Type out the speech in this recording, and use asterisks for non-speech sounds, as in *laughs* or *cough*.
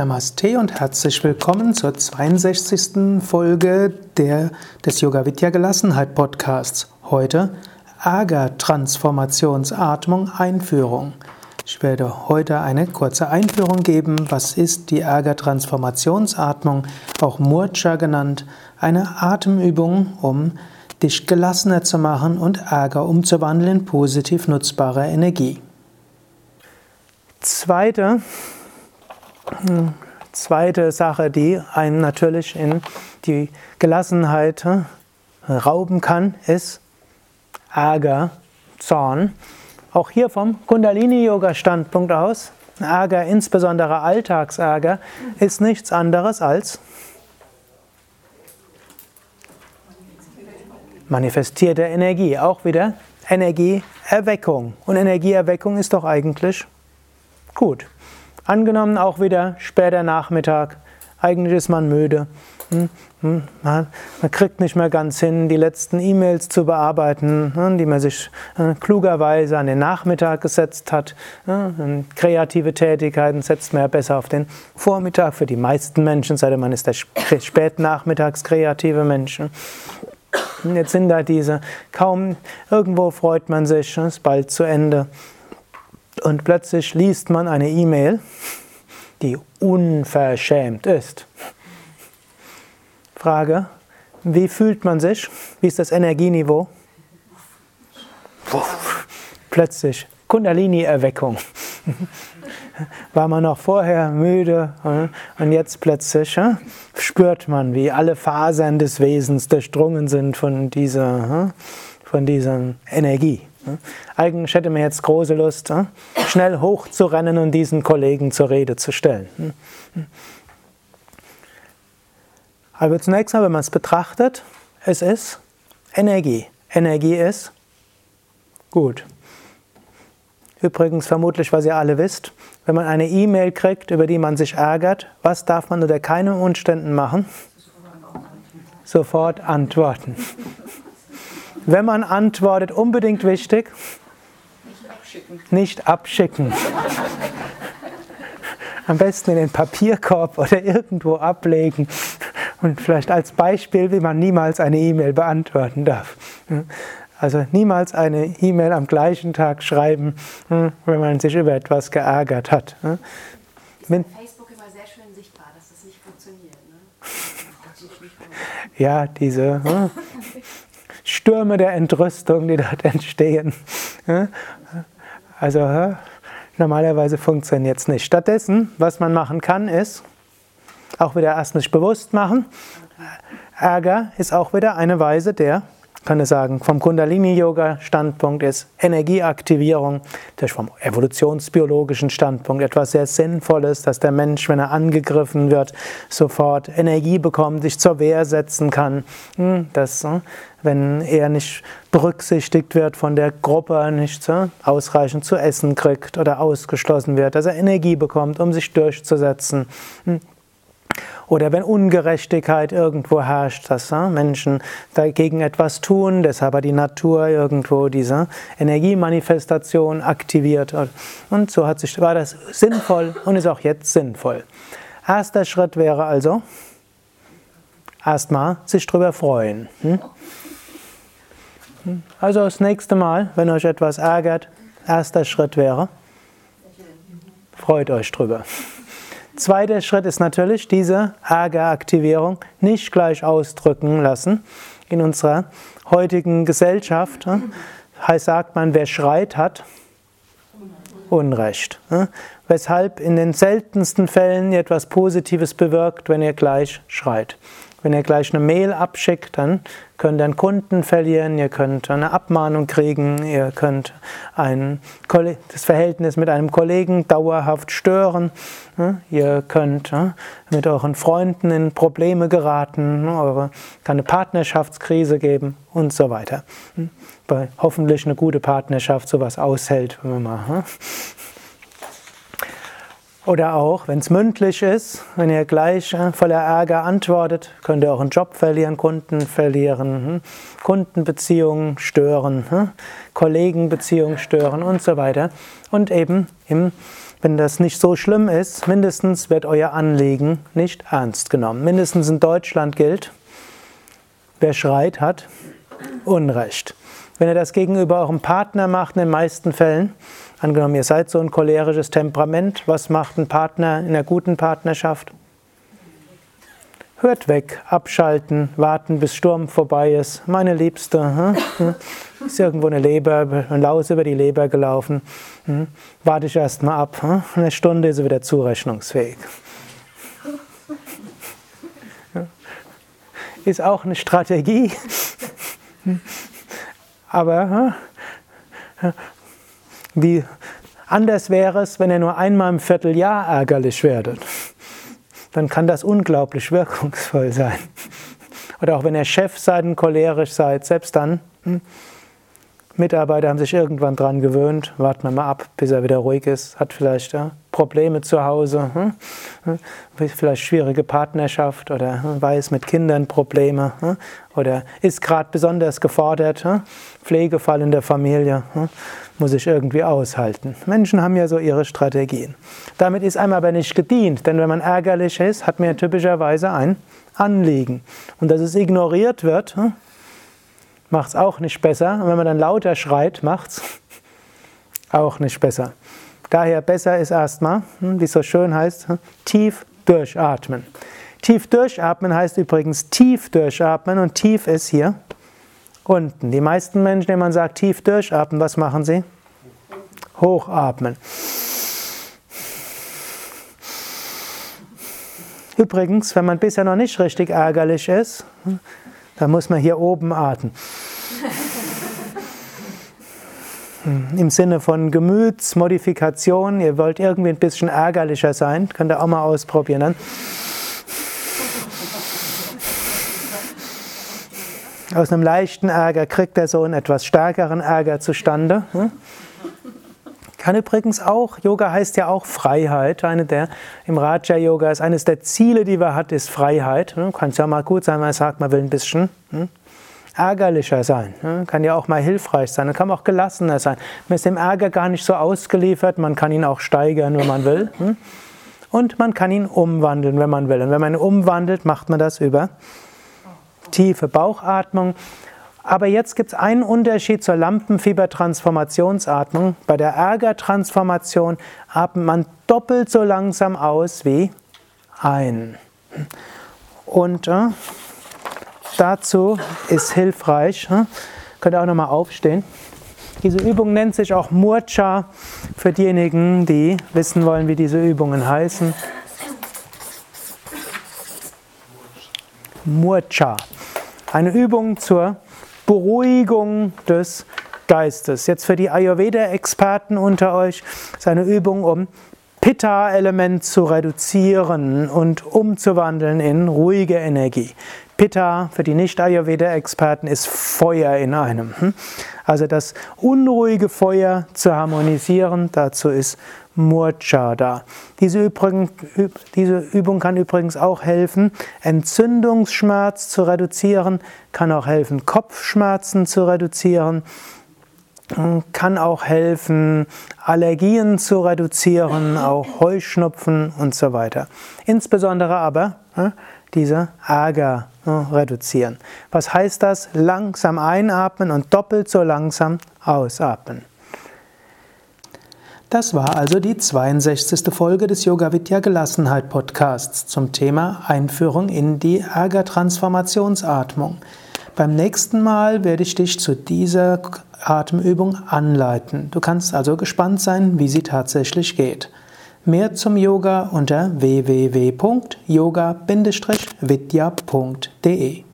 Namaste und herzlich willkommen zur 62. Folge der, des Yoga Vidya Gelassenheit Podcasts. Heute Ärger-Transformationsatmung Einführung. Ich werde heute eine kurze Einführung geben. Was ist die Ärger-Transformationsatmung, auch Murcha genannt? Eine Atemübung, um dich gelassener zu machen und Ärger umzuwandeln in positiv nutzbare Energie. Zweite Zweite Sache, die einen natürlich in die Gelassenheit äh, rauben kann, ist Ärger, Zorn. Auch hier vom Kundalini-Yoga-Standpunkt aus, Ärger, insbesondere Alltagsärger, ist nichts anderes als manifestierte Energie. Auch wieder Energieerweckung. Und Energieerweckung ist doch eigentlich gut. Angenommen auch wieder später Nachmittag, eigentlich ist man müde. Hm, hm, man kriegt nicht mehr ganz hin, die letzten E-Mails zu bearbeiten, die man sich klugerweise an den Nachmittag gesetzt hat. Kreative Tätigkeiten setzt man ja besser auf den Vormittag für die meisten Menschen, sei denn man ist der spätnachmittags kreative Menschen. Jetzt sind da diese, kaum irgendwo freut man sich, es ist bald zu Ende. Und plötzlich liest man eine E-Mail, die unverschämt ist. Frage, wie fühlt man sich? Wie ist das Energieniveau? Plötzlich Kundalini-Erweckung. *laughs* War man noch vorher müde und jetzt plötzlich spürt man, wie alle Fasern des Wesens durchdrungen sind von dieser, von dieser Energie. Eigentlich hätte man jetzt große Lust, schnell hochzurennen und diesen Kollegen zur Rede zu stellen. Aber zunächst mal, wenn man es betrachtet, es ist Energie. Energie ist gut. Übrigens vermutlich, was ihr alle wisst, wenn man eine E-Mail kriegt, über die man sich ärgert, was darf man unter keinen Umständen machen? Sofort antworten. Wenn man antwortet, unbedingt wichtig, nicht abschicken. Nicht abschicken. Am besten in den Papierkorb oder irgendwo ablegen. Und vielleicht als Beispiel, wie man niemals eine E-Mail beantworten darf. Also niemals eine E-Mail am gleichen Tag schreiben, wenn man sich über etwas geärgert hat. Wenn Facebook immer sehr schön sichtbar, dass das nicht funktioniert. Ne? Ja, diese Stürme der Entrüstung, die dort *laughs* entstehen. Also normalerweise funktioniert es nicht. Stattdessen, was man machen kann, ist auch wieder erst sich bewusst machen. Ärger ist auch wieder eine Weise der kann ich sagen, vom Kundalini-Yoga-Standpunkt ist Energieaktivierung, ist vom evolutionsbiologischen Standpunkt etwas sehr Sinnvolles, dass der Mensch, wenn er angegriffen wird, sofort Energie bekommt, sich zur Wehr setzen kann, hm, dass, hm, wenn er nicht berücksichtigt wird von der Gruppe, nicht hm, ausreichend zu essen kriegt oder ausgeschlossen wird, dass er Energie bekommt, um sich durchzusetzen. Oder wenn Ungerechtigkeit irgendwo herrscht, dass äh, Menschen dagegen etwas tun, deshalb hat die Natur irgendwo diese Energiemanifestation aktiviert. Und so hat sich, war das sinnvoll und ist auch jetzt sinnvoll. Erster Schritt wäre also, erstmal sich drüber freuen. Hm? Also das nächste Mal, wenn euch etwas ärgert, erster Schritt wäre, freut euch drüber. Zweiter Schritt ist natürlich diese Ärgeraktivierung nicht gleich ausdrücken lassen. In unserer heutigen Gesellschaft heißt, sagt man, wer schreit, hat Unrecht. Weshalb in den seltensten Fällen etwas Positives bewirkt, wenn ihr gleich schreit. Wenn ihr gleich eine Mail abschickt, dann könnt einen Kunden verlieren, ihr könnt eine Abmahnung kriegen, ihr könnt ein, das Verhältnis mit einem Kollegen dauerhaft stören, ihr könnt mit euren Freunden in Probleme geraten, eure, kann eine Partnerschaftskrise geben und so weiter. Weil hoffentlich eine gute Partnerschaft sowas aushält, wenn man mal oder auch, wenn es mündlich ist, wenn ihr gleich äh, voller Ärger antwortet, könnt ihr auch einen Job verlieren, Kunden verlieren, hm? Kundenbeziehungen stören, hm? Kollegenbeziehungen stören und so weiter. Und eben wenn das nicht so schlimm ist, mindestens wird euer Anliegen nicht ernst genommen. Mindestens in Deutschland gilt, wer schreit, hat Unrecht. Wenn ihr das gegenüber eurem Partner macht, in den meisten Fällen, angenommen ihr seid so ein cholerisches Temperament, was macht ein Partner in einer guten Partnerschaft? Hört weg, abschalten, warten, bis Sturm vorbei ist. Meine Liebste, hm, hm, ist irgendwo eine Leber, eine Laus über die Leber gelaufen. Hm, warte ich erst mal ab. Hm, eine Stunde ist sie wieder zurechnungsfähig. Ist auch eine Strategie. Aber wie anders wäre es, wenn ihr nur einmal im Vierteljahr ärgerlich werdet. Dann kann das unglaublich wirkungsvoll sein. Oder auch wenn ihr Chef seid und cholerisch seid, selbst dann. Hm, Mitarbeiter haben sich irgendwann dran gewöhnt, warten wir mal ab, bis er wieder ruhig ist, hat vielleicht ja, Probleme zu Hause, hm? hm vielleicht schwierige Partnerschaft oder hm, weiß mit Kindern Probleme oder ist gerade besonders gefordert, Pflegefall in der Familie, muss ich irgendwie aushalten. Menschen haben ja so ihre Strategien. Damit ist einem aber nicht gedient, denn wenn man ärgerlich ist, hat man ja typischerweise ein Anliegen. Und dass es ignoriert wird, macht es auch nicht besser. Und wenn man dann lauter schreit, macht es *laughs* auch nicht besser. Daher besser ist erstmal, hm, wie es so schön heißt, hm, tief durchatmen. Tief durchatmen heißt übrigens tief durchatmen und tief ist hier unten. Die meisten Menschen, wenn man sagt tief durchatmen, was machen sie? Hochatmen. Übrigens, wenn man bisher noch nicht richtig ärgerlich ist, hm, dann muss man hier oben atmen. Im Sinne von Gemütsmodifikation, ihr wollt irgendwie ein bisschen ärgerlicher sein, könnt ihr auch mal ausprobieren. Dann. Aus einem leichten Ärger kriegt der Sohn etwas stärkeren Ärger zustande. Hm? Kann übrigens auch, Yoga heißt ja auch Freiheit. Eine der, Im Raja Yoga ist eines der Ziele, die man hat, ist Freiheit. Hm? Kann es ja mal gut sein, man sagt, man will ein bisschen hm? Ärgerlicher sein. Ne? Kann ja auch mal hilfreich sein. Kann auch gelassener sein. Man ist dem Ärger gar nicht so ausgeliefert. Man kann ihn auch steigern, wenn man will. Hm? Und man kann ihn umwandeln, wenn man will. Und wenn man ihn umwandelt, macht man das über tiefe Bauchatmung. Aber jetzt gibt es einen Unterschied zur Lampenfiebertransformationsatmung. Bei der Ärgertransformation atmet man doppelt so langsam aus wie ein. Und äh, dazu ist hilfreich, hm? könnt ihr auch nochmal aufstehen. Diese Übung nennt sich auch Murcha für diejenigen, die wissen wollen, wie diese Übungen heißen. Murcha. Eine Übung zur Beruhigung des Geistes. Jetzt für die Ayurveda-Experten unter euch ist eine Übung, um Pitta-Element zu reduzieren und umzuwandeln in ruhige Energie. Pitta für die Nicht-Ayurveda-Experten ist Feuer in einem. Hm? Also das unruhige Feuer zu harmonisieren, dazu ist Murcha da. Diese, Übrigen, diese Übung kann übrigens auch helfen, Entzündungsschmerz zu reduzieren, kann auch helfen, Kopfschmerzen zu reduzieren kann auch helfen, Allergien zu reduzieren, auch Heuschnupfen und so weiter. Insbesondere aber diese Ärger reduzieren. Was heißt das? Langsam einatmen und doppelt so langsam ausatmen. Das war also die 62. Folge des Yoga Vidya Gelassenheit Podcasts zum Thema Einführung in die Ärger-Transformationsatmung. Beim nächsten Mal werde ich dich zu dieser Atemübung anleiten. Du kannst also gespannt sein, wie sie tatsächlich geht. Mehr zum Yoga unter www.yoga-vidya.de